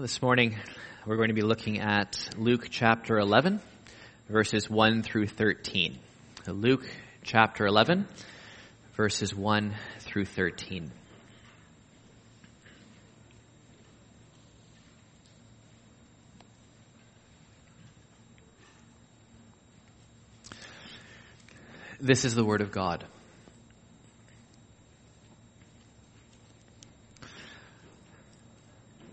This morning, we're going to be looking at Luke chapter 11, verses 1 through 13. Luke chapter 11, verses 1 through 13. This is the Word of God.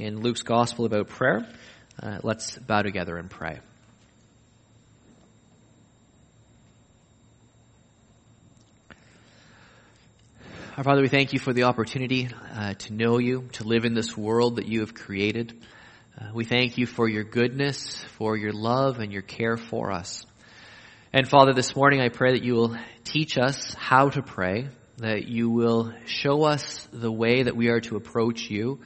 in Luke's gospel about prayer, uh, let's bow together and pray. Our Father, we thank you for the opportunity uh, to know you, to live in this world that you have created. Uh, we thank you for your goodness, for your love, and your care for us. And Father, this morning I pray that you will teach us how to pray, that you will show us the way that we are to approach you,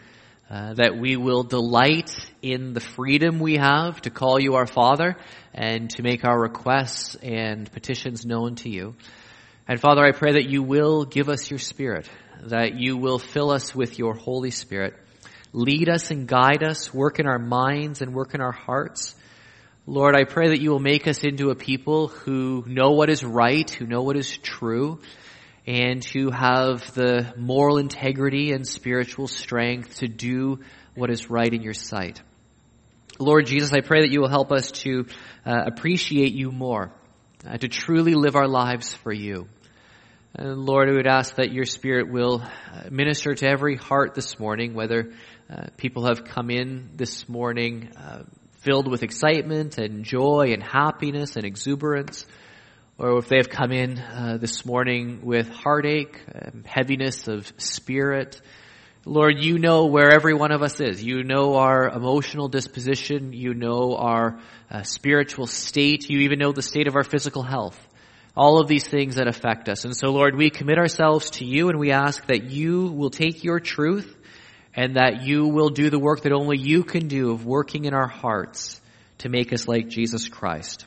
uh, that we will delight in the freedom we have to call you our Father and to make our requests and petitions known to you. And Father, I pray that you will give us your Spirit, that you will fill us with your Holy Spirit, lead us and guide us, work in our minds and work in our hearts. Lord, I pray that you will make us into a people who know what is right, who know what is true, and who have the moral integrity and spiritual strength to do what is right in your sight. Lord Jesus, I pray that you will help us to uh, appreciate you more, uh, to truly live our lives for you. And Lord, I would ask that your Spirit will uh, minister to every heart this morning, whether uh, people have come in this morning uh, filled with excitement and joy and happiness and exuberance, or if they have come in uh, this morning with heartache, um, heaviness of spirit, Lord, you know where every one of us is. You know our emotional disposition. You know our uh, spiritual state. You even know the state of our physical health. All of these things that affect us. And so, Lord, we commit ourselves to you and we ask that you will take your truth and that you will do the work that only you can do of working in our hearts to make us like Jesus Christ.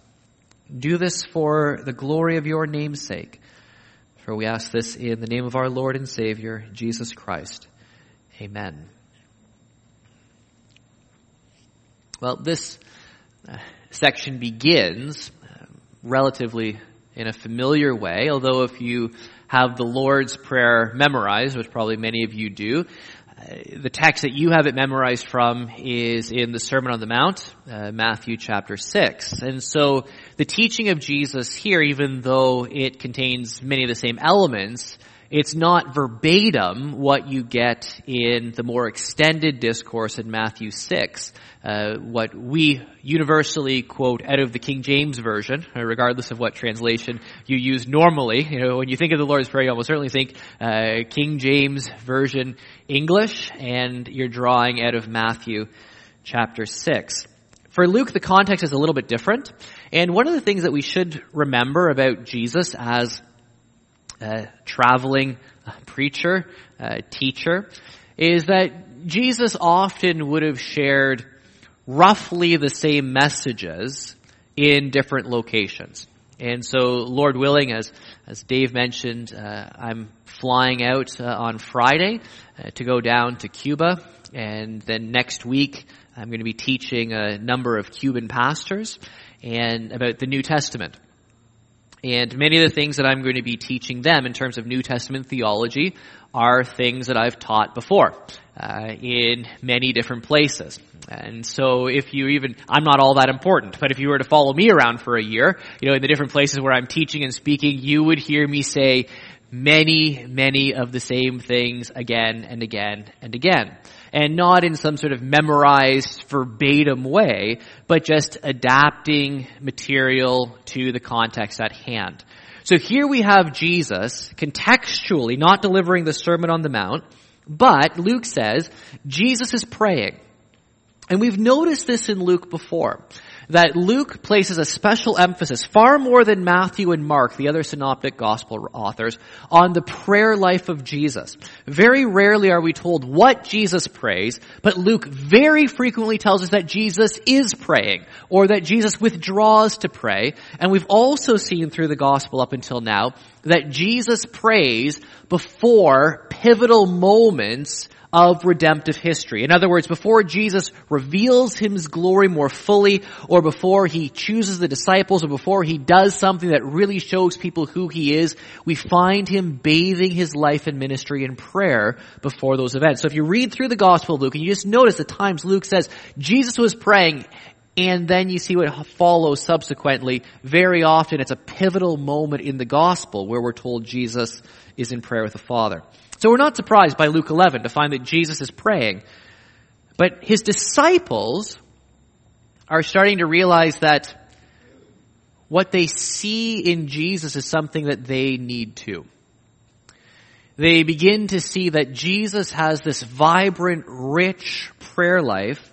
Do this for the glory of your name's sake. For we ask this in the name of our Lord and Savior, Jesus Christ. Amen. Well, this uh, section begins uh, relatively in a familiar way, although if you have the Lord's Prayer memorized, which probably many of you do, the text that you have it memorized from is in the Sermon on the Mount, uh, Matthew chapter 6. And so the teaching of Jesus here, even though it contains many of the same elements, it's not verbatim what you get in the more extended discourse in Matthew 6, uh, what we universally quote out of the King James Version, uh, regardless of what translation you use normally. You know, when you think of the Lord's Prayer, you almost certainly think uh, King James Version English, and you're drawing out of Matthew chapter 6. For Luke, the context is a little bit different. And one of the things that we should remember about Jesus as a traveling preacher, teacher, is that Jesus often would have shared roughly the same messages in different locations. And so, Lord willing, as as Dave mentioned, uh, I'm flying out uh, on Friday uh, to go down to Cuba, and then next week I'm going to be teaching a number of Cuban pastors and about the New Testament. And many of the things that I'm going to be teaching them in terms of New Testament theology are things that I've taught before uh, in many different places. And so if you even, I'm not all that important, but if you were to follow me around for a year, you know, in the different places where I'm teaching and speaking, you would hear me say many, many of the same things again and again and again and not in some sort of memorized verbatim way, but just adapting material to the context at hand. So here we have Jesus contextually not delivering the Sermon on the Mount, but Luke says Jesus is praying. And we've noticed this in Luke before that Luke places a special emphasis, far more than Matthew and Mark, the other synoptic gospel authors, on the prayer life of Jesus. Very rarely are we told what Jesus prays, but Luke very frequently tells us that Jesus is praying, or that Jesus withdraws to pray. And we've also seen through the gospel up until now that Jesus prays before pivotal moments of redemptive history. In other words, before Jesus reveals his glory more fully, or before he chooses the disciples, or before he does something that really shows people who he is, we find him bathing his life and ministry in prayer before those events. So if you read through the Gospel of Luke, and you just notice the times Luke says, Jesus was praying, and then you see what follows subsequently. Very often it's a pivotal moment in the gospel where we're told Jesus is in prayer with the Father. So we're not surprised by Luke 11 to find that Jesus is praying. But his disciples are starting to realize that what they see in Jesus is something that they need to. They begin to see that Jesus has this vibrant, rich prayer life,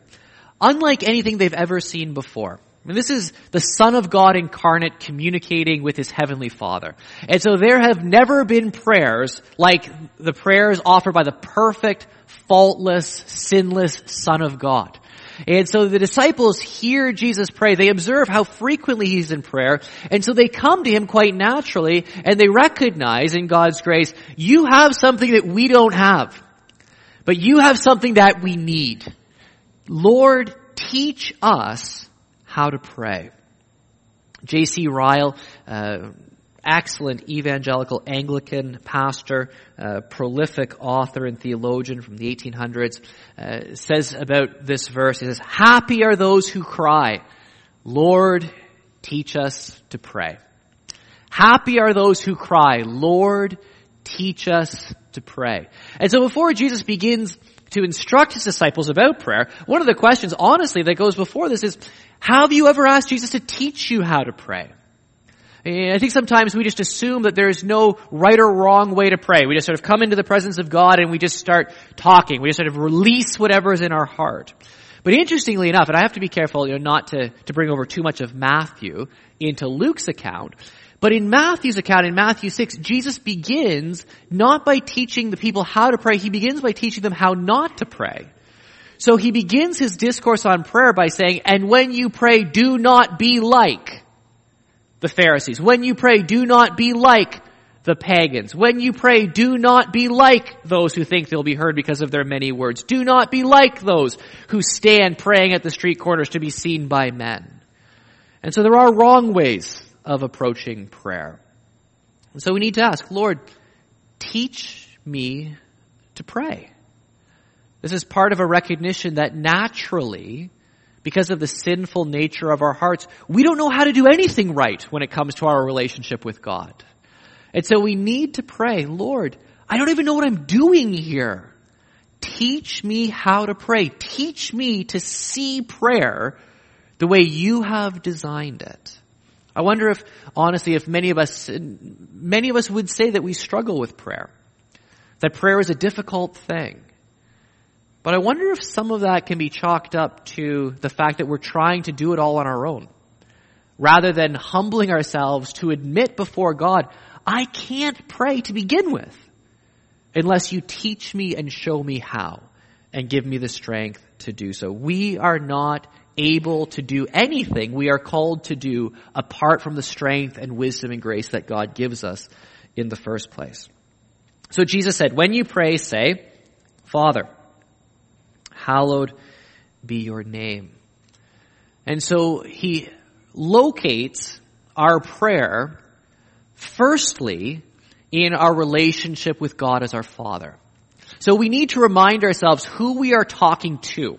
unlike anything they've ever seen before. I mean, this is the Son of God incarnate communicating with His Heavenly Father. And so there have never been prayers like the prayers offered by the perfect, faultless, sinless Son of God. And so the disciples hear Jesus pray. They observe how frequently he's in prayer. And so they come to him quite naturally and they recognize in God's grace, you have something that we don't have. But you have something that we need. Lord, teach us how to pray. J.C. Ryle, uh, excellent evangelical Anglican pastor, uh, prolific author and theologian from the 1800s, uh, says about this verse, he says, Happy are those who cry, Lord, teach us to pray. Happy are those who cry, Lord, teach us to pray. And so before Jesus begins to instruct his disciples about prayer, one of the questions, honestly, that goes before this is, have you ever asked Jesus to teach you how to pray? I think sometimes we just assume that there's no right or wrong way to pray. We just sort of come into the presence of God and we just start talking. We just sort of release whatever is in our heart. But interestingly enough, and I have to be careful, you know, not to, to bring over too much of Matthew into Luke's account, but in Matthew's account, in Matthew 6, Jesus begins not by teaching the people how to pray, he begins by teaching them how not to pray. So he begins his discourse on prayer by saying, and when you pray, do not be like the Pharisees. When you pray, do not be like the pagans. When you pray, do not be like those who think they'll be heard because of their many words. Do not be like those who stand praying at the street corners to be seen by men. And so there are wrong ways of approaching prayer. And so we need to ask, Lord, teach me to pray. This is part of a recognition that naturally, because of the sinful nature of our hearts, we don't know how to do anything right when it comes to our relationship with God. And so we need to pray, Lord, I don't even know what I'm doing here. Teach me how to pray. Teach me to see prayer the way you have designed it. I wonder if, honestly, if many of us, many of us would say that we struggle with prayer. That prayer is a difficult thing. But I wonder if some of that can be chalked up to the fact that we're trying to do it all on our own. Rather than humbling ourselves to admit before God, I can't pray to begin with unless you teach me and show me how and give me the strength to do so. We are not able to do anything we are called to do apart from the strength and wisdom and grace that God gives us in the first place. So Jesus said, when you pray, say, Father, hallowed be your name. And so he locates our prayer firstly in our relationship with God as our Father. So we need to remind ourselves who we are talking to.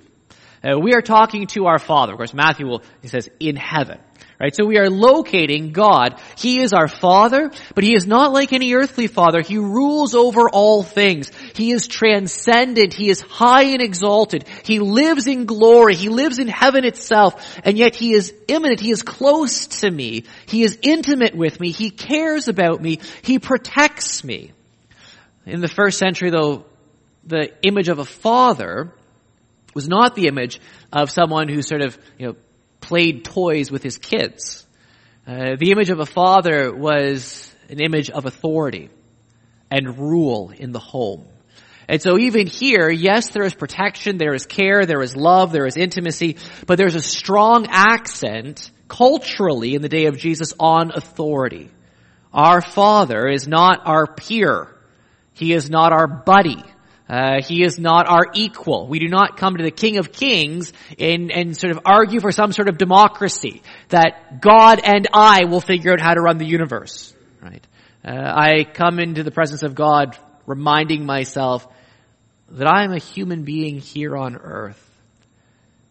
Uh, we are talking to our Father. Of course, Matthew will, he says, in heaven. Right? So we are locating God. He is our Father, but He is not like any earthly Father. He rules over all things. He is transcendent. He is high and exalted. He lives in glory. He lives in heaven itself. And yet He is immanent. He is close to me. He is intimate with me. He cares about me. He protects me. In the first century though, the image of a father was not the image of someone who sort of, you know, played toys with his kids. Uh, the image of a father was an image of authority and rule in the home. And so even here, yes, there is protection, there is care, there is love, there is intimacy, but there's a strong accent culturally in the day of Jesus on authority. Our father is not our peer. He is not our buddy. Uh, he is not our equal. We do not come to the King of Kings and, and sort of argue for some sort of democracy that God and I will figure out how to run the universe. Right? Uh, I come into the presence of God reminding myself that I am a human being here on earth.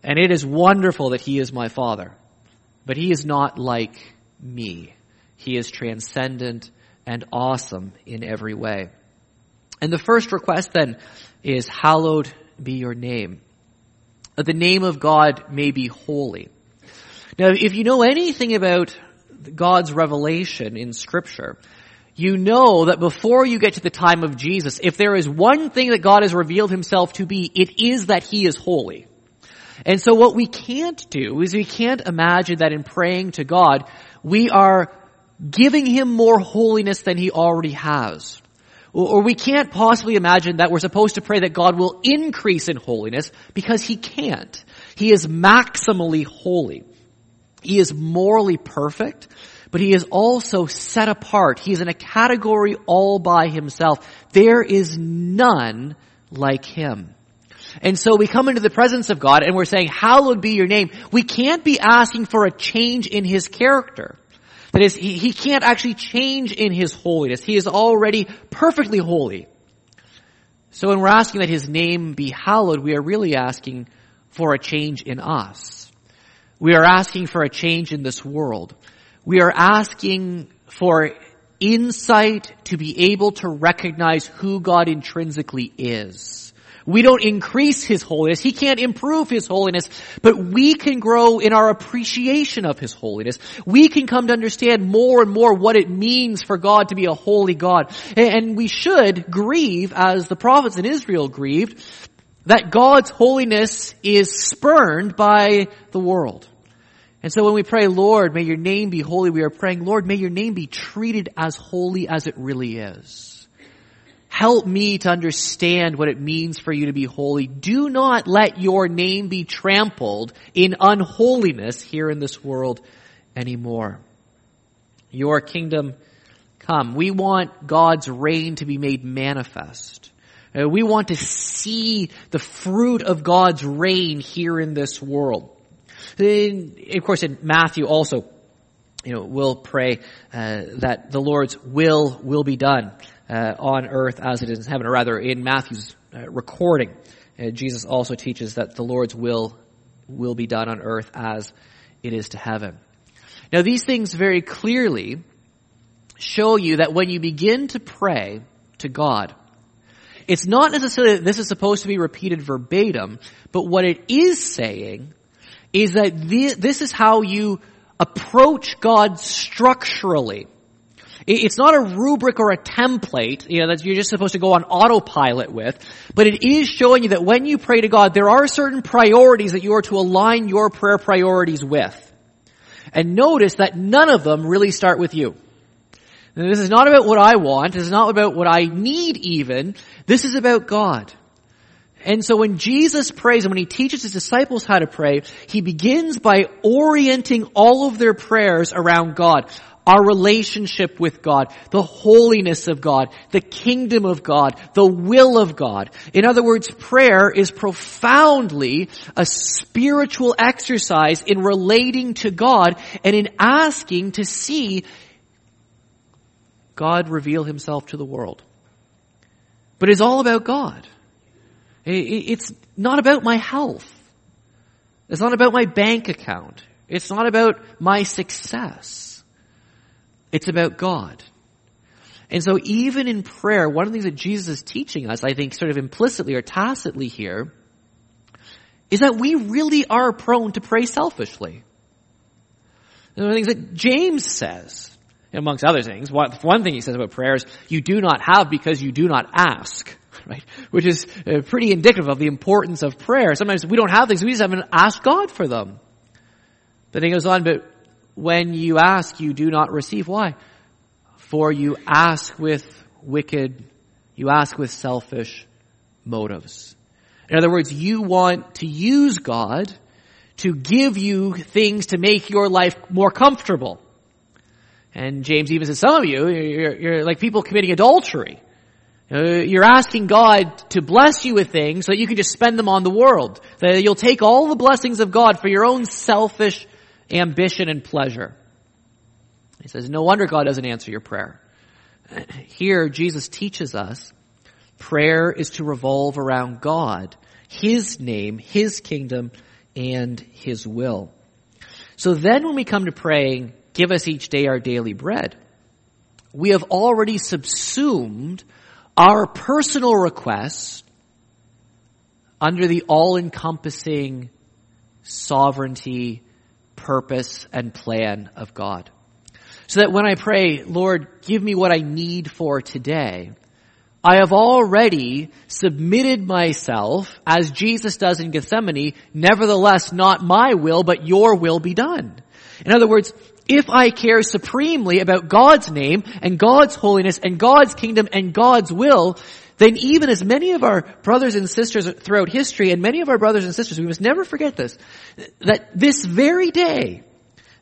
And it is wonderful that He is my Father. But He is not like me. He is transcendent and awesome in every way. And the first request then is, hallowed be your name. The name of God may be holy. Now, if you know anything about God's revelation in scripture, you know that before you get to the time of Jesus, if there is one thing that God has revealed himself to be, it is that he is holy. And so what we can't do is we can't imagine that in praying to God, we are giving him more holiness than he already has. Or we can't possibly imagine that we're supposed to pray that God will increase in holiness because He can't. He is maximally holy. He is morally perfect, but He is also set apart. He is in a category all by Himself. There is none like Him. And so we come into the presence of God and we're saying, hallowed be your name. We can't be asking for a change in His character. That is, he, he can't actually change in his holiness. He is already perfectly holy. So when we're asking that his name be hallowed, we are really asking for a change in us. We are asking for a change in this world. We are asking for insight to be able to recognize who God intrinsically is. We don't increase His holiness. He can't improve His holiness, but we can grow in our appreciation of His holiness. We can come to understand more and more what it means for God to be a holy God. And we should grieve as the prophets in Israel grieved that God's holiness is spurned by the world. And so when we pray, Lord, may your name be holy, we are praying, Lord, may your name be treated as holy as it really is. Help me to understand what it means for you to be holy. Do not let your name be trampled in unholiness here in this world anymore. Your kingdom come. We want God's reign to be made manifest. Uh, we want to see the fruit of God's reign here in this world. Of course, in Matthew also, you know, we'll pray uh, that the Lord's will will be done uh, on earth as it is in heaven, or rather in Matthew's uh, recording, uh, Jesus also teaches that the Lord's will will be done on earth as it is to heaven. Now these things very clearly show you that when you begin to pray to God, it's not necessarily that this is supposed to be repeated verbatim, but what it is saying is that this is how you approach God structurally. It's not a rubric or a template, you know, that you're just supposed to go on autopilot with, but it is showing you that when you pray to God, there are certain priorities that you are to align your prayer priorities with. And notice that none of them really start with you. Now, this is not about what I want. This is not about what I need even. This is about God. And so when Jesus prays and when he teaches his disciples how to pray, he begins by orienting all of their prayers around God our relationship with God, the holiness of God, the kingdom of God, the will of God. In other words, prayer is profoundly a spiritual exercise in relating to God and in asking to see God reveal himself to the world. But it's all about God. It's not about my health. It's not about my bank account. It's not about my success. It's about God. And so even in prayer, one of the things that Jesus is teaching us, I think sort of implicitly or tacitly here, is that we really are prone to pray selfishly. One of the things that James says, amongst other things, one thing he says about prayer is, you do not have because you do not ask. Right? Which is uh, pretty indicative of the importance of prayer. Sometimes we don't have things, we just haven't asked God for them. Then he goes on, but when you ask, you do not receive. Why? For you ask with wicked, you ask with selfish motives. In other words, you want to use God to give you things to make your life more comfortable. And James even says, some of you, you're, you're like people committing adultery. Uh, you're asking God to bless you with things so that you can just spend them on the world. That you'll take all the blessings of God for your own selfish ambition and pleasure. He says, no wonder God doesn't answer your prayer. Here, Jesus teaches us prayer is to revolve around God, His name, His kingdom, and His will. So then when we come to praying, give us each day our daily bread, we have already subsumed our personal requests under the all-encompassing sovereignty purpose and plan of God. So that when I pray, Lord, give me what I need for today, I have already submitted myself, as Jesus does in Gethsemane, nevertheless not my will, but your will be done. In other words, if I care supremely about God's name and God's holiness and God's kingdom and God's will, then even as many of our brothers and sisters throughout history, and many of our brothers and sisters, we must never forget this, that this very day,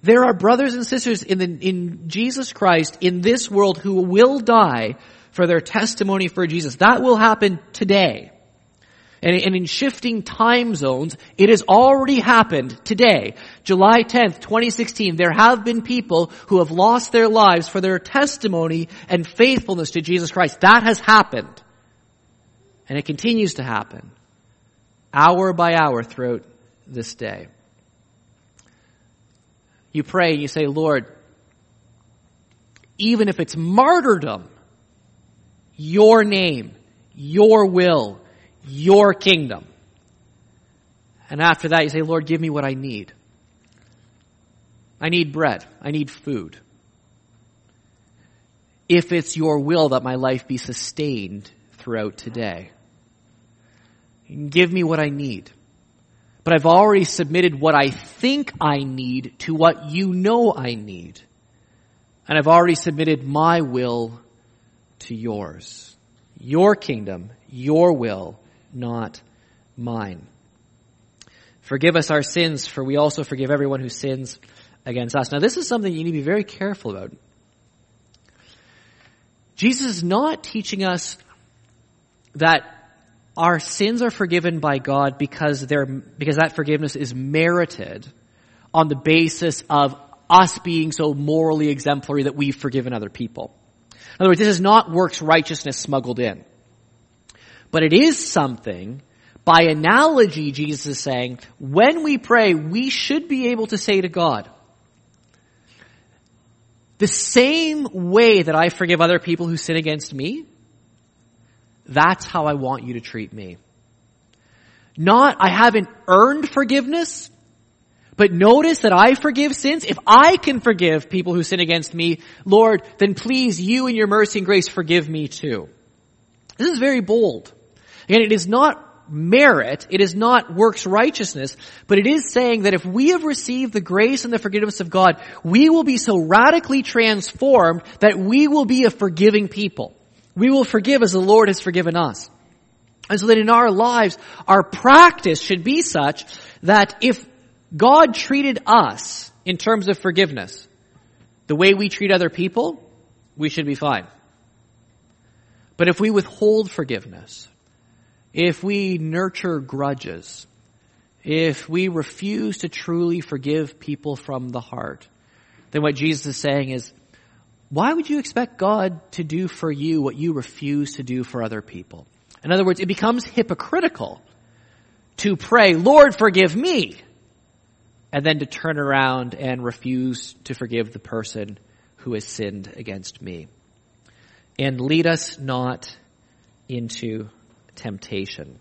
there are brothers and sisters in, the, in Jesus Christ in this world who will die for their testimony for Jesus. That will happen today. And, in shifting time zones, it has already happened today. July 10th, 2016, there have been people who have lost their lives for their testimony and faithfulness to Jesus Christ. That has happened. And it continues to happen hour by hour throughout this day. You pray and you say, Lord, even if it's martyrdom, your name, your will, your kingdom. And after that, you say, Lord, give me what I need. I need bread. I need food. If it's your will that my life be sustained throughout today. Give me what I need. But I've already submitted what I think I need to what you know I need. And I've already submitted my will to yours. Your kingdom, your will, not mine. Forgive us our sins, for we also forgive everyone who sins against us. Now this is something you need to be very careful about. Jesus is not teaching us that our sins are forgiven by God because they're, because that forgiveness is merited on the basis of us being so morally exemplary that we've forgiven other people. In other words, this is not works righteousness smuggled in. But it is something, by analogy, Jesus is saying, when we pray, we should be able to say to God, the same way that I forgive other people who sin against me, That's how I want you to treat me. Not, I haven't earned forgiveness, but notice that I forgive sins. If I can forgive people who sin against me, Lord, then please you in your mercy and grace forgive me too. This is very bold. Again, it is not merit, it is not works righteousness, but it is saying that if we have received the grace and the forgiveness of God, we will be so radically transformed that we will be a forgiving people. We will forgive as the Lord has forgiven us. And so that in our lives, our practice should be such that if God treated us in terms of forgiveness the way we treat other people, we should be fine. But if we withhold forgiveness, if we nurture grudges, if we refuse to truly forgive people from the heart, then what Jesus is saying is, why would you expect God to do for you what you refuse to do for other people? In other words, it becomes hypocritical to pray, Lord, forgive me, and then to turn around and refuse to forgive the person who has sinned against me. And lead us not into temptation.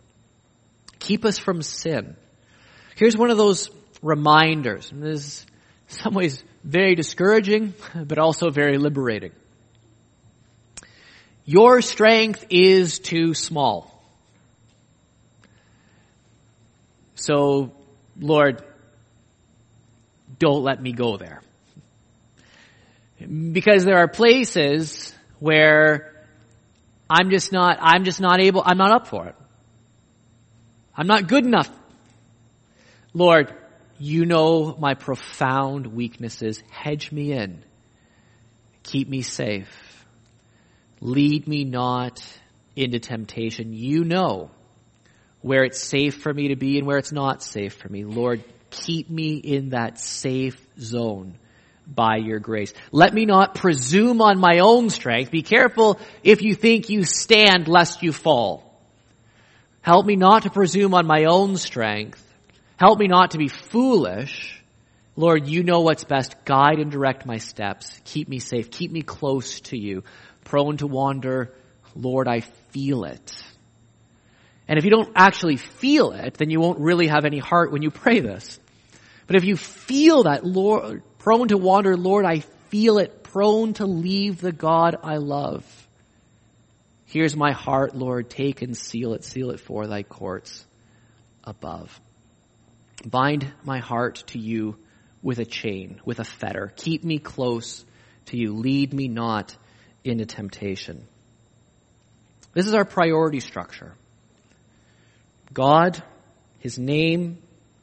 Keep us from sin. Here's one of those reminders. And this is in some ways very discouraging, but also very liberating. Your strength is too small. So, Lord, don't let me go there. Because there are places where I'm just not, I'm just not able, I'm not up for it. I'm not good enough. Lord, you know my profound weaknesses. Hedge me in. Keep me safe. Lead me not into temptation. You know where it's safe for me to be and where it's not safe for me. Lord, keep me in that safe zone by your grace. Let me not presume on my own strength. Be careful if you think you stand lest you fall. Help me not to presume on my own strength. Help me not to be foolish. Lord, you know what's best. Guide and direct my steps. Keep me safe. Keep me close to you. Prone to wander. Lord, I feel it. And if you don't actually feel it, then you won't really have any heart when you pray this. But if you feel that, Lord, prone to wander, Lord, I feel it, prone to leave the God I love. Here's my heart, Lord, take and seal it, seal it for thy courts above. Bind my heart to you with a chain, with a fetter. Keep me close to you. Lead me not into temptation. This is our priority structure. God, His name,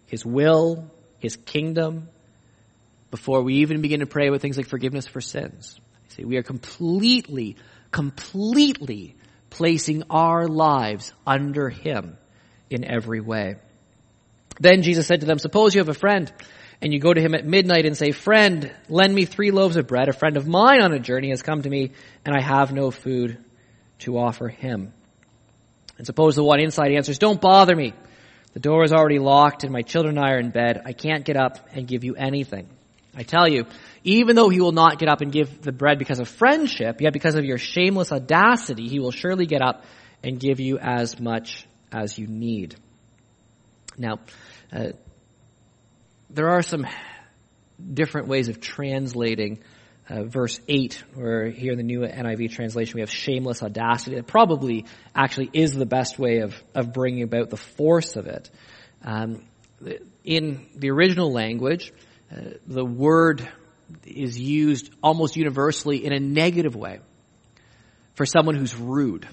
His will, His kingdom, before we even begin to pray with things like forgiveness for sins. See, we are completely, completely placing our lives under Him in every way. Then Jesus said to them, suppose you have a friend and you go to him at midnight and say, friend, lend me three loaves of bread. A friend of mine on a journey has come to me and I have no food to offer him. And suppose the one inside answers, don't bother me. The door is already locked and my children and I are in bed. I can't get up and give you anything. I tell you, even though he will not get up and give the bread because of friendship, yet because of your shameless audacity, he will surely get up and give you as much as you need. Now, uh, there are some different ways of translating uh, verse 8, where here in the new NIV translation we have shameless audacity. That probably actually is the best way of, of bringing about the force of it. Um, in the original language, uh, the word is used almost universally in a negative way for someone who's rude,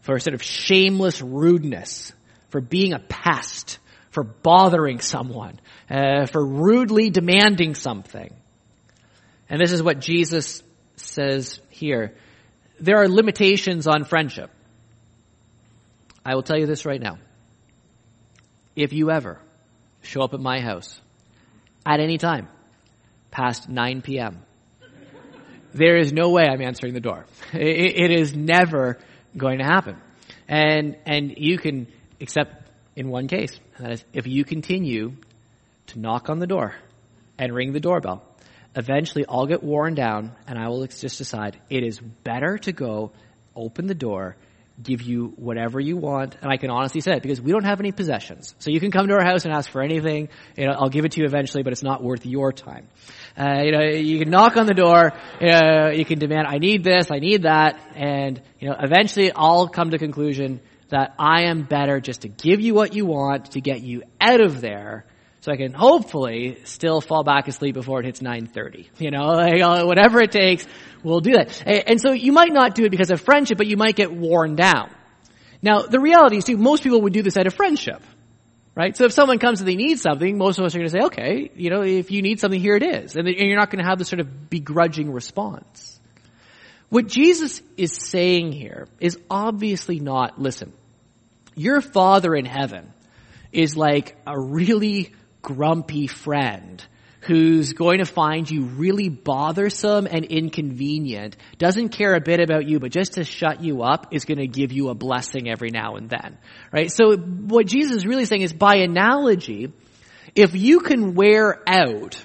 for a sort of shameless rudeness, for being a pest, for bothering someone, uh, for rudely demanding something. And this is what Jesus says here. There are limitations on friendship. I will tell you this right now. If you ever show up at my house at any time past 9 p.m., there is no way I'm answering the door. it, it is never going to happen. And, and you can, except in one case, and that is if you continue to knock on the door and ring the doorbell, eventually I'll get worn down and I will just decide it is better to go open the door give you whatever you want. And I can honestly say it because we don't have any possessions. So you can come to our house and ask for anything. You know, I'll give it to you eventually, but it's not worth your time. Uh, you know, you can knock on the door. You, know, you can demand, I need this, I need that. And, you know, eventually I'll come to conclusion that I am better just to give you what you want to get you out of there so I can hopefully still fall back asleep before it hits 9.30. You know, like, uh, whatever it takes, we'll do that. And so you might not do it because of friendship, but you might get worn down. Now, the reality is too, most people would do this out of friendship. Right? So if someone comes and they need something, most of us are going to say, okay, you know, if you need something, here it is. And you're not going to have this sort of begrudging response. What Jesus is saying here is obviously not, listen, your father in heaven is like a really grumpy friend who's going to find you really bothersome and inconvenient, doesn't care a bit about you, but just to shut you up is going to give you a blessing every now and then. Right? So what Jesus is really saying is by analogy, if you can wear out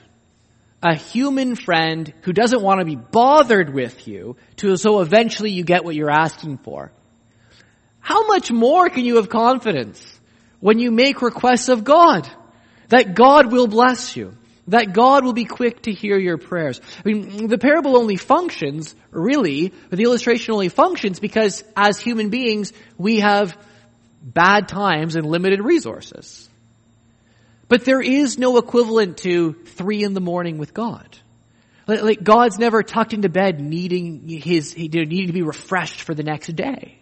a human friend who doesn't want to be bothered with you to so eventually you get what you're asking for, how much more can you have confidence when you make requests of God? That God will bless you. That God will be quick to hear your prayers. I mean, the parable only functions, really, the illustration only functions because as human beings, we have bad times and limited resources. But there is no equivalent to three in the morning with God. Like, God's never tucked into bed needing his, needing to be refreshed for the next day.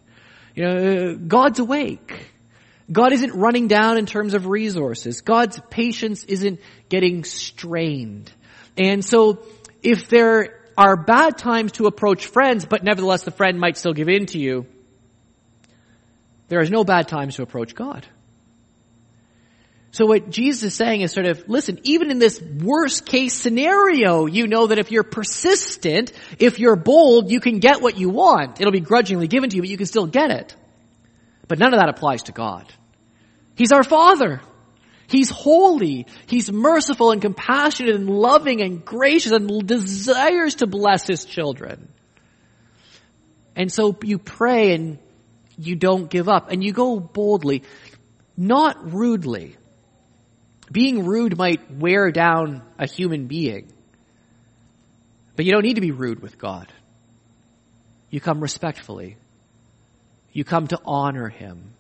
You know, uh, God's awake. God isn't running down in terms of resources. God's patience isn't getting strained. And so if there are bad times to approach friends, but nevertheless the friend might still give in to you, there is no bad times to approach God. So what Jesus is saying is sort of, listen, even in this worst case scenario, you know that if you're persistent, if you're bold, you can get what you want. It'll be grudgingly given to you, but you can still get it. But none of that applies to God. He's our Father. He's holy. He's merciful and compassionate and loving and gracious and desires to bless His children. And so you pray and you don't give up and you go boldly, not rudely. Being rude might wear down a human being. But you don't need to be rude with God. You come respectfully. You come to honor Him.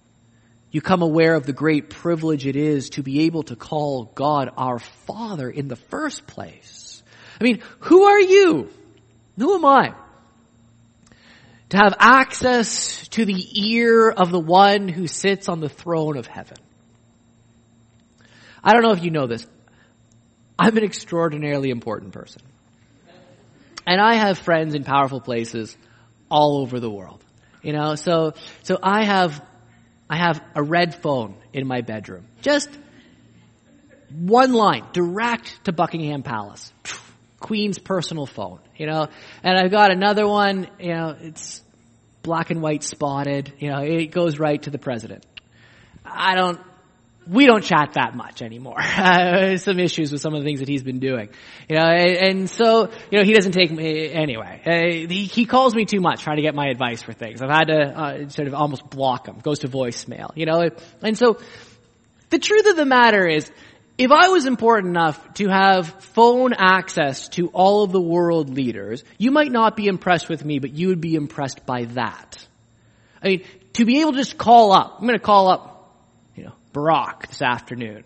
You come aware of the great privilege it is to be able to call God our Father in the first place. I mean, who are you? Who am I? To have access to the ear of the one who sits on the throne of heaven. I don't know if you know this. I'm an extraordinarily important person. And I have friends in powerful places all over the world. You know, so, so I have, I have a red phone in my bedroom. Just one line, direct to Buckingham Palace. Queen's personal phone, you know, and I've got another one, you know, it's black and white spotted, you know, it goes right to the president. I don't, we don't chat that much anymore. Uh, some issues with some of the things that he's been doing, you know, and, and so you know he doesn't take me anyway. Uh, he, he, calls me too much trying to get my advice for things. I've had to uh, sort of almost block him. Goes to voicemail, you know, and so the truth of the matter is. If I was important enough to have phone access to all of the world leaders, you might not be impressed with me, but you would be impressed by that. I mean, to be able to just call up, I'm going to call up Barack this afternoon.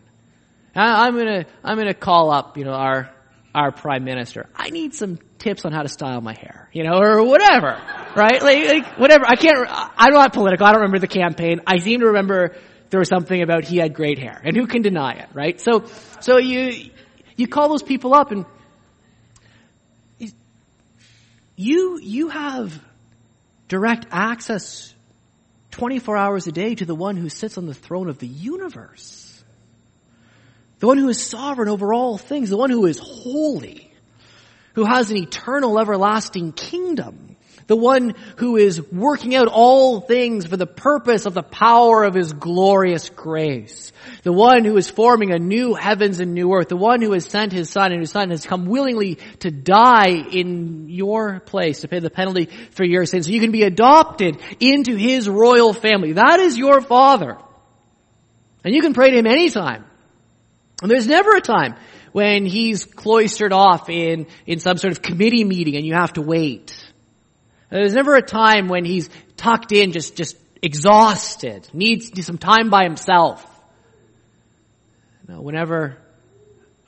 I'm gonna, I'm gonna call up, you know, our, our prime minister. I need some tips on how to style my hair, you know, or whatever, right? Like, like, whatever. I can't, I'm not political. I don't remember the campaign. I seem to remember there was something about he had great hair, and who can deny it, right? So, so you, you call those people up and you, you have direct access 24 hours a day to the one who sits on the throne of the universe. The one who is sovereign over all things, the one who is holy, who has an eternal, everlasting kingdom, The one who is working out all things for the purpose of the power of his glorious grace. The one who is forming a new heavens and new earth. The one who has sent his son and his son has come willingly to die in your place to pay the penalty for your sins. So you can be adopted into his royal family. That is your father. And you can pray to him anytime. And there's never a time when he's cloistered off in, in some sort of committee meeting and you have to wait. There's never a time when he's tucked in, just, just exhausted, needs some time by himself. No, whenever,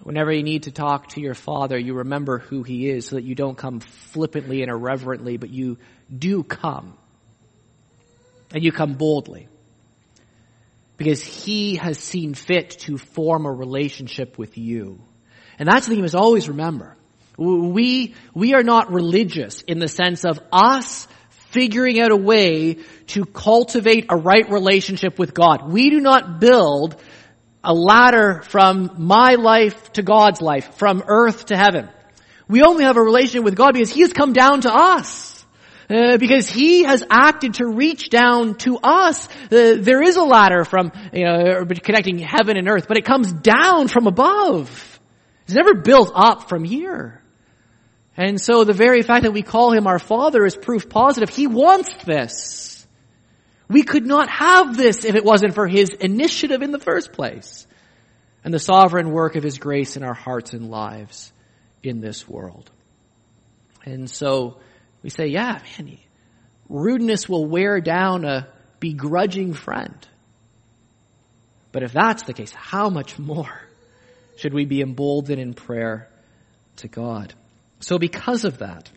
whenever you need to talk to your father, you remember who he is so that you don't come flippantly and irreverently, but you do come. And you come boldly because he has seen fit to form a relationship with you. And that's the thing you must always remember. We, we are not religious in the sense of us figuring out a way to cultivate a right relationship with God. We do not build a ladder from my life to God's life, from earth to heaven. We only have a relationship with God because He has come down to us. Uh, because he has acted to reach down to us. Uh, there is a ladder from, you know, connecting heaven and earth, but it comes down from above. It's never built up from here. And so the very fact that we call him our father is proof positive. He wants this. We could not have this if it wasn't for his initiative in the first place. And the sovereign work of his grace in our hearts and lives in this world. And so, we say, yeah, man, rudeness will wear down a begrudging friend. But if that's the case, how much more should we be emboldened in prayer to God? So because of that,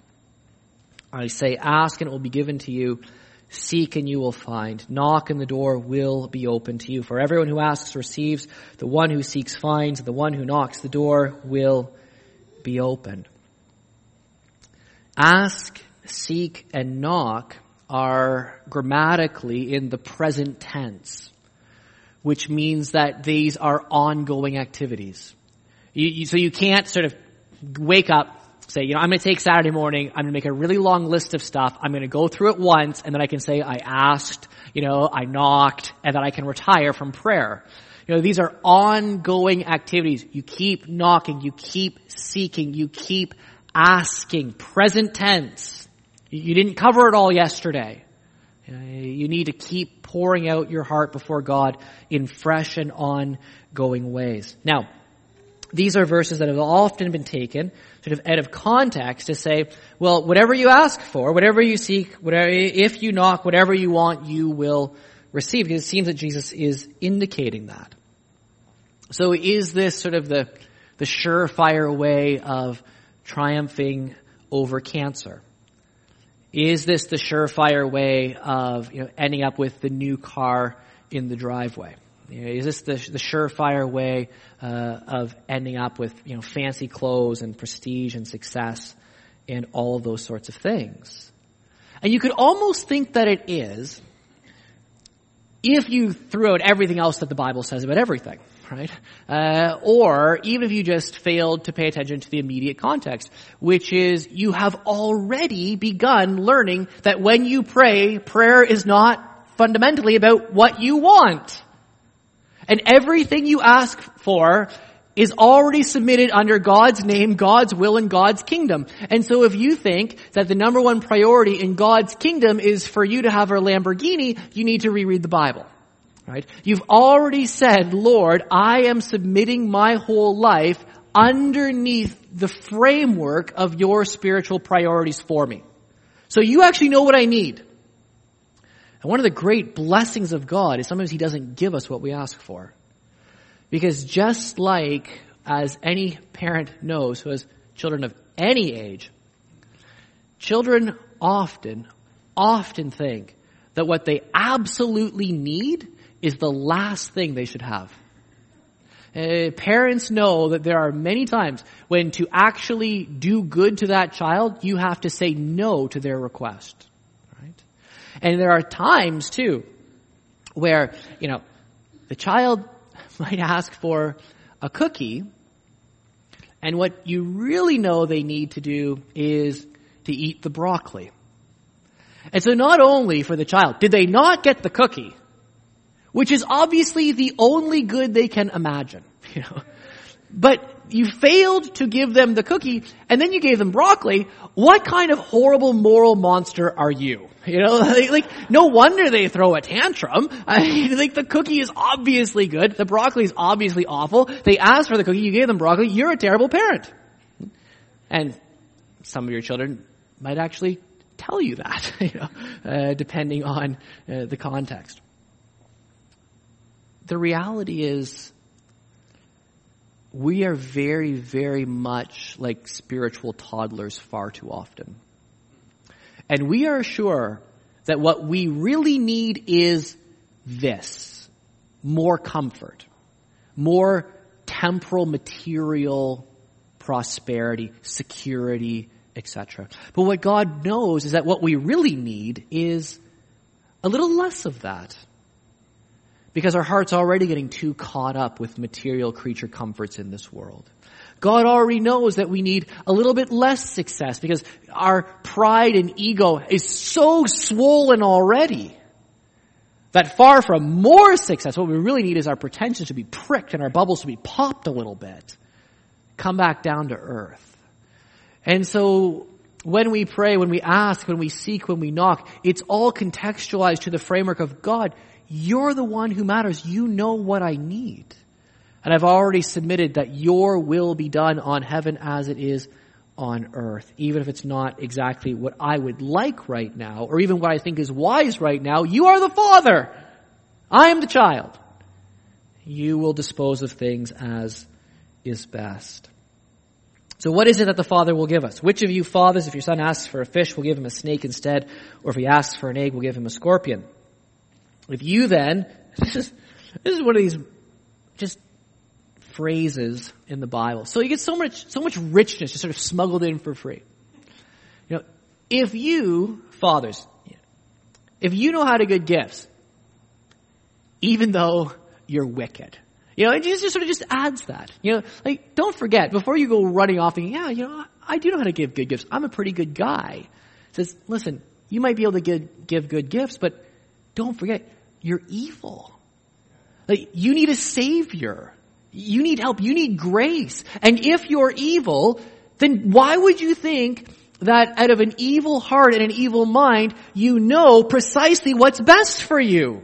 I say, ask and it will be given to you. Seek and you will find. Knock and the door will be open to you. For everyone who asks receives. The one who seeks finds. The one who knocks the door will be opened. Ask seek, and knock are grammatically in the present tense, which means that these are ongoing activities. You, you, so you can't sort of wake up, say, you know, I'm going to take Saturday morning, I'm going to make a really long list of stuff, I'm going to go through it once, and then I can say I asked, you know, I knocked, and then I can retire from prayer. You know, these are ongoing activities. You keep knocking, you keep seeking, you keep asking, present tense. You didn't cover it all yesterday. You need to keep pouring out your heart before God in fresh and ongoing ways. Now, these are verses that have often been taken sort of out of context to say, well, whatever you ask for, whatever you seek, whatever, if you knock, whatever you want, you will receive. Because it seems that Jesus is indicating that. So is this sort of the, the surefire way of triumphing over cancer? Is this the surefire way of you know, ending up with the new car in the driveway? You know, is this the, the surefire way uh, of ending up with you know fancy clothes and prestige and success and all of those sorts of things? And you could almost think that it is if you threw out everything else that the Bible says about everything right? Uh, or even if you just failed to pay attention to the immediate context, which is you have already begun learning that when you pray, prayer is not fundamentally about what you want. And everything you ask for is already submitted under God's name, God's will, and God's kingdom. And so if you think that the number one priority in God's kingdom is for you to have a Lamborghini, you need to reread the Bible. Right? You've already said, Lord, I am submitting my whole life underneath the framework of your spiritual priorities for me. So you actually know what I need. And one of the great blessings of God is sometimes He doesn't give us what we ask for. Because just like as any parent knows who has children of any age, children often, often think that what they absolutely need is the last thing they should have. Uh, parents know that there are many times when to actually do good to that child, you have to say no to their request. And there are times too where, you know, the child might ask for a cookie and what you really know they need to do is to eat the broccoli. And so not only for the child, did they not get the cookie, which is obviously the only good they can imagine, you know, but you failed to give them the cookie and then you gave them broccoli. What kind of horrible moral monster are you? You know, like, like no wonder they throw a tantrum. I mean, like the cookie is obviously good. The broccoli is obviously awful. They asked for the cookie. You gave them broccoli. You're a terrible parent. And some of your children might actually tell you that, you know, uh, depending on uh, the context. The reality is we are very, very much like spiritual toddlers far too often. And we are sure that what we really need is this. More comfort. More temporal material prosperity, security, etc. But what God knows is that what we really need is a little less of that. Because our heart's already getting too caught up with material creature comforts in this world. God already knows that we need a little bit less success because our pride and ego is so swollen already that far from more success, what we really need is our pretensions to be pricked and our bubbles to be popped a little bit. Come back down to earth. And so when we pray, when we ask, when we seek, when we knock, it's all contextualized to the framework of God. You're the one who matters. You know what I need. And I've already submitted that your will be done on heaven as it is on earth, even if it's not exactly what I would like right now, or even what I think is wise right now. You are the Father. I am the child. You will dispose of things as is best. So what is it that the Father will give us? Which of you fathers, if your son asks for a fish, will give him a snake instead, or if he asks for an egg, will give him a scorpion? If you then, this is, this is one of these just phrases in the Bible. So you get so much, so much richness just sort of smuggled in for free. You know, if you, fathers, if you know how to give gifts, even though you're wicked, you know, it just, just sort of just adds that. You know, like, don't forget, before you go running off thinking, yeah, you know, I do know how to give good gifts. I'm a pretty good guy. Says, listen, you might be able to give, give good gifts, but don't forget, you're evil. Like, you need a savior. You need help. You need grace. And if you're evil, then why would you think that out of an evil heart and an evil mind, you know precisely what's best for you?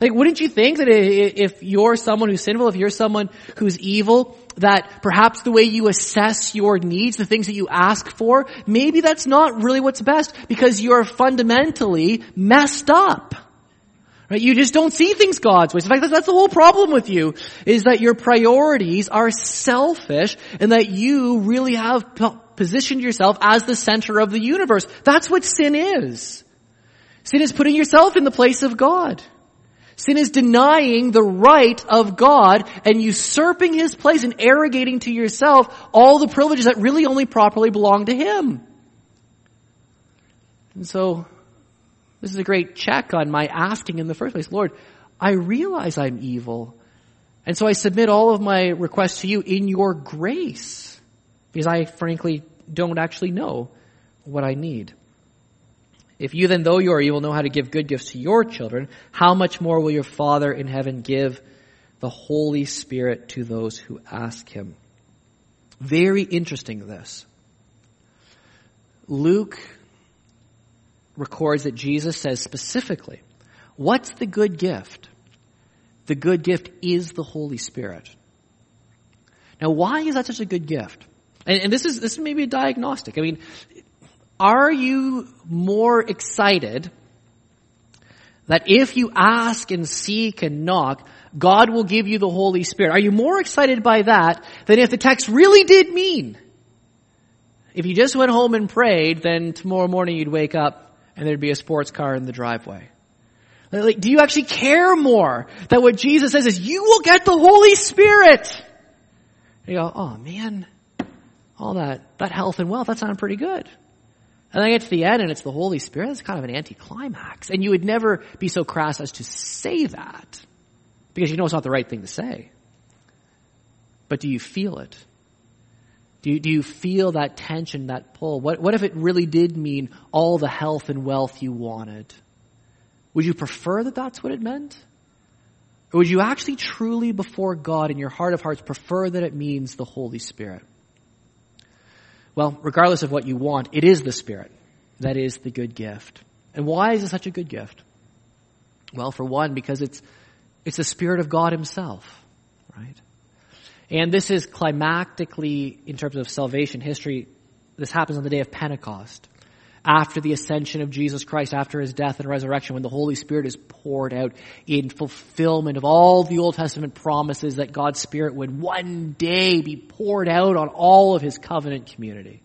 Like, wouldn't you think that if you're someone who's sinful, if you're someone who's evil, that perhaps the way you assess your needs, the things that you ask for, maybe that's not really what's best because you're fundamentally messed up. Right? You just don't see things God's ways. In fact, that's the whole problem with you, is that your priorities are selfish and that you really have positioned yourself as the center of the universe. That's what sin is. Sin is putting yourself in the place of God. Sin is denying the right of God and usurping His place and arrogating to yourself all the privileges that really only properly belong to Him. And so, this is a great check on my asking in the first place. Lord, I realize I'm evil. And so I submit all of my requests to you in your grace. Because I frankly don't actually know what I need. If you then, though you are evil, know how to give good gifts to your children, how much more will your Father in heaven give the Holy Spirit to those who ask Him? Very interesting this. Luke records that Jesus says specifically, what's the good gift? The good gift is the Holy Spirit. Now why is that such a good gift? And, and this is, this is maybe a diagnostic. I mean, are you more excited that if you ask and seek and knock, God will give you the Holy Spirit? Are you more excited by that than if the text really did mean? If you just went home and prayed, then tomorrow morning you'd wake up and there'd be a sports car in the driveway. Like, do you actually care more that what Jesus says is you will get the Holy Spirit? And you go, oh man, all that, that health and wealth, that sounded pretty good. And then I get to the end and it's the Holy Spirit. It's kind of an anticlimax. And you would never be so crass as to say that because you know it's not the right thing to say. But do you feel it? Do you, do you feel that tension, that pull? What, what if it really did mean all the health and wealth you wanted? Would you prefer that that's what it meant? Or would you actually truly before God in your heart of hearts prefer that it means the Holy Spirit? Well, regardless of what you want, it is the Spirit that is the good gift. And why is it such a good gift? Well, for one, because it's, it's the Spirit of God Himself, right? And this is climactically, in terms of salvation history, this happens on the day of Pentecost after the ascension of Jesus Christ, after his death and resurrection, when the Holy Spirit is poured out in fulfillment of all the Old Testament promises that God's Spirit would one day be poured out on all of his covenant community.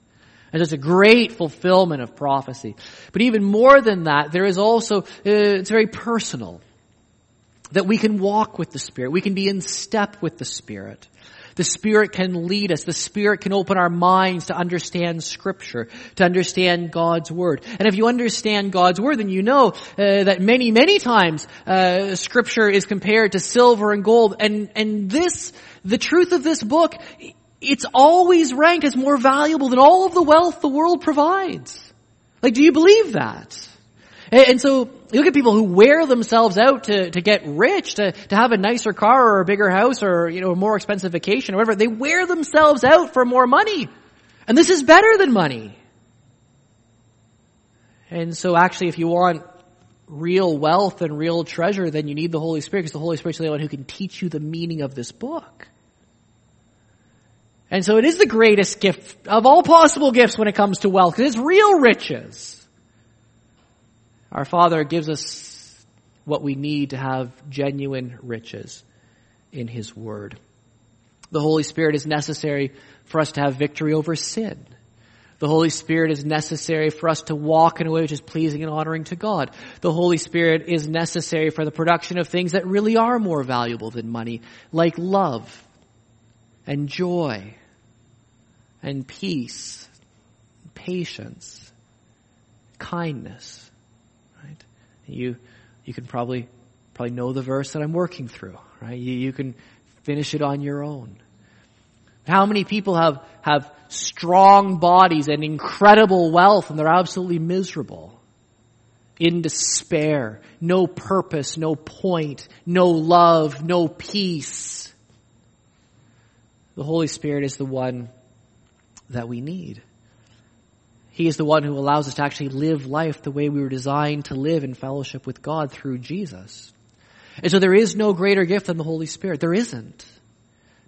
And it's a great fulfillment of prophecy. But even more than that, there is also, uh, it's very personal. That we can walk with the Spirit. We can be in step with the Spirit. The Spirit can lead us. The Spirit can open our minds to understand Scripture, to understand God's Word. And if you understand God's Word, then you know uh, that many, many times uh, Scripture is compared to silver and gold. And and this, the truth of this book, it's always ranked as more valuable than all of the wealth the world provides. Like, do you believe that? And so you look at people who wear themselves out to, to get rich, to, to have a nicer car or a bigger house or, you know, a more expensive vacation or whatever. They wear themselves out for more money. And this is better than money. And so actually if you want real wealth and real treasure, then you need the Holy Spirit because the Holy Spirit's the only one who can teach you the meaning of this book. And so it is the greatest gift of all possible gifts when it comes to wealth because it's real riches. Our Father gives us what we need to have genuine riches in His Word. The Holy Spirit is necessary for us to have victory over sin. The Holy Spirit is necessary for us to walk in a way which is pleasing and honoring to God. The Holy Spirit is necessary for the production of things that really are more valuable than money, like love and joy and peace, patience, kindness. You, you can probably, probably know the verse that I'm working through, right? You, you can finish it on your own. How many people have, have strong bodies and incredible wealth and they're absolutely miserable? In despair, no purpose, no point, no love, no peace. The Holy Spirit is the one that we need. He is the one who allows us to actually live life the way we were designed to live in fellowship with God through Jesus. And so there is no greater gift than the Holy Spirit. There isn't.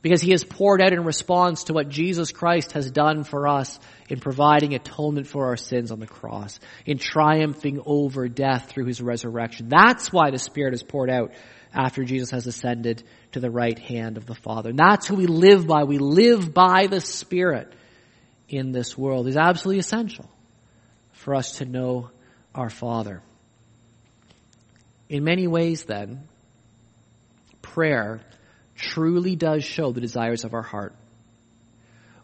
Because He is poured out in response to what Jesus Christ has done for us in providing atonement for our sins on the cross, in triumphing over death through His resurrection. That's why the Spirit is poured out after Jesus has ascended to the right hand of the Father. And that's who we live by. We live by the Spirit in this world is absolutely essential for us to know our Father. In many ways, then, prayer truly does show the desires of our heart.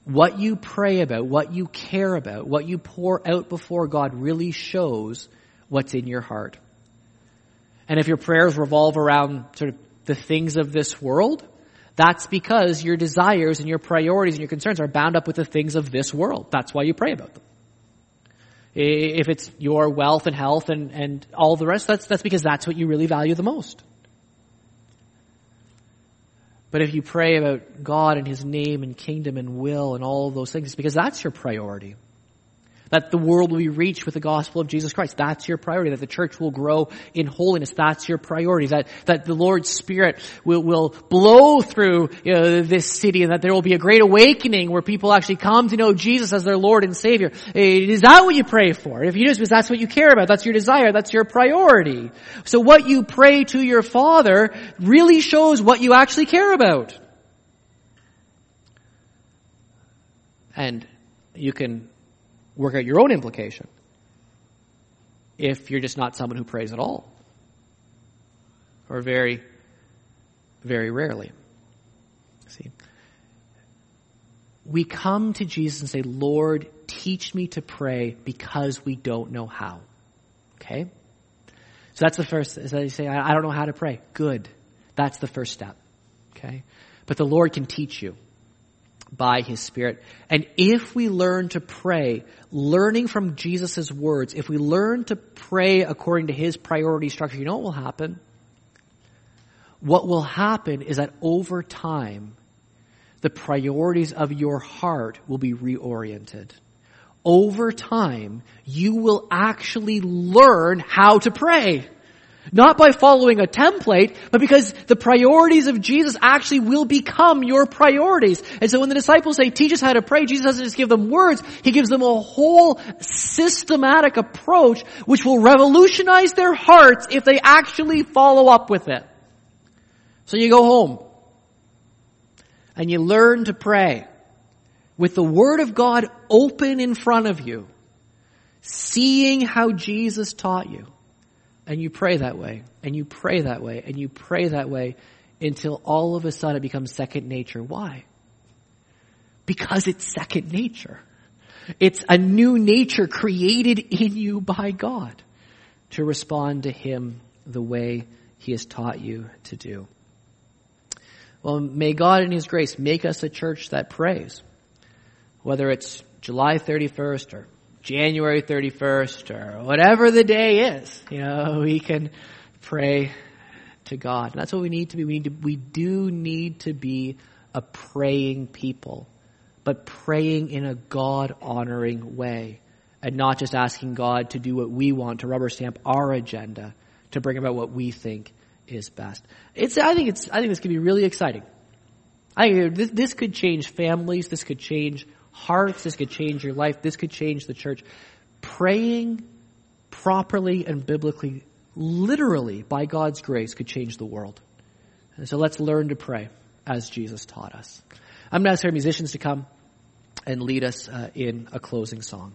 What you pray about, what you care about, what you pour out before God really shows what's in your heart. And if your prayers revolve around sort of the things of this world, that's because your desires and your priorities and your concerns are bound up with the things of this world. That's why you pray about them. If it's your wealth and health and, and all the rest, that's, that's because that's what you really value the most. But if you pray about God and His name and kingdom and will and all those things, it's because that's your priority. That the world will be reached with the gospel of Jesus Christ. That's your priority. That the church will grow in holiness. That's your priority. That, that the Lord's Spirit will, will blow through you know, this city and that there will be a great awakening where people actually come to know Jesus as their Lord and Savior. Eh, is that what you pray for? If you because that's what you care about. That's your desire. That's your priority. So what you pray to your Father really shows what you actually care about. And you can work out your own implication if you're just not someone who prays at all. Or very, very rarely. See? We come to Jesus and say, Lord, teach me to pray because we don't know how. Okay? So that's the first, is that you say, I don't know how to pray. Good. That's the first step. Okay? But the Lord can teach you. By His Spirit. And if we learn to pray, learning from Jesus' words, if we learn to pray according to His priority structure, you know what will happen? What will happen is that over time, the priorities of your heart will be reoriented. Over time, you will actually learn how to pray. Not by following a template, but because the priorities of Jesus actually will become your priorities. And so when the disciples say, teach us how to pray, Jesus doesn't just give them words, He gives them a whole systematic approach which will revolutionize their hearts if they actually follow up with it. So you go home and you learn to pray with the Word of God open in front of you, seeing how Jesus taught you. And you pray that way, and you pray that way, and you pray that way until all of a sudden it becomes second nature. Why? Because it's second nature. It's a new nature created in you by God to respond to Him the way He has taught you to do. Well, may God in His grace make us a church that prays. Whether it's July 31st or January 31st or whatever the day is, you know, we can pray to God. And that's what we need to be. We need to, we do need to be a praying people, but praying in a God honoring way and not just asking God to do what we want, to rubber stamp our agenda, to bring about what we think is best. It's, I think it's, I think this could be really exciting. I, this, this could change families. This could change hearts. This could change your life. This could change the church. Praying properly and biblically, literally, by God's grace, could change the world. And so let's learn to pray as Jesus taught us. I'm going to ask our musicians to come and lead us uh, in a closing song.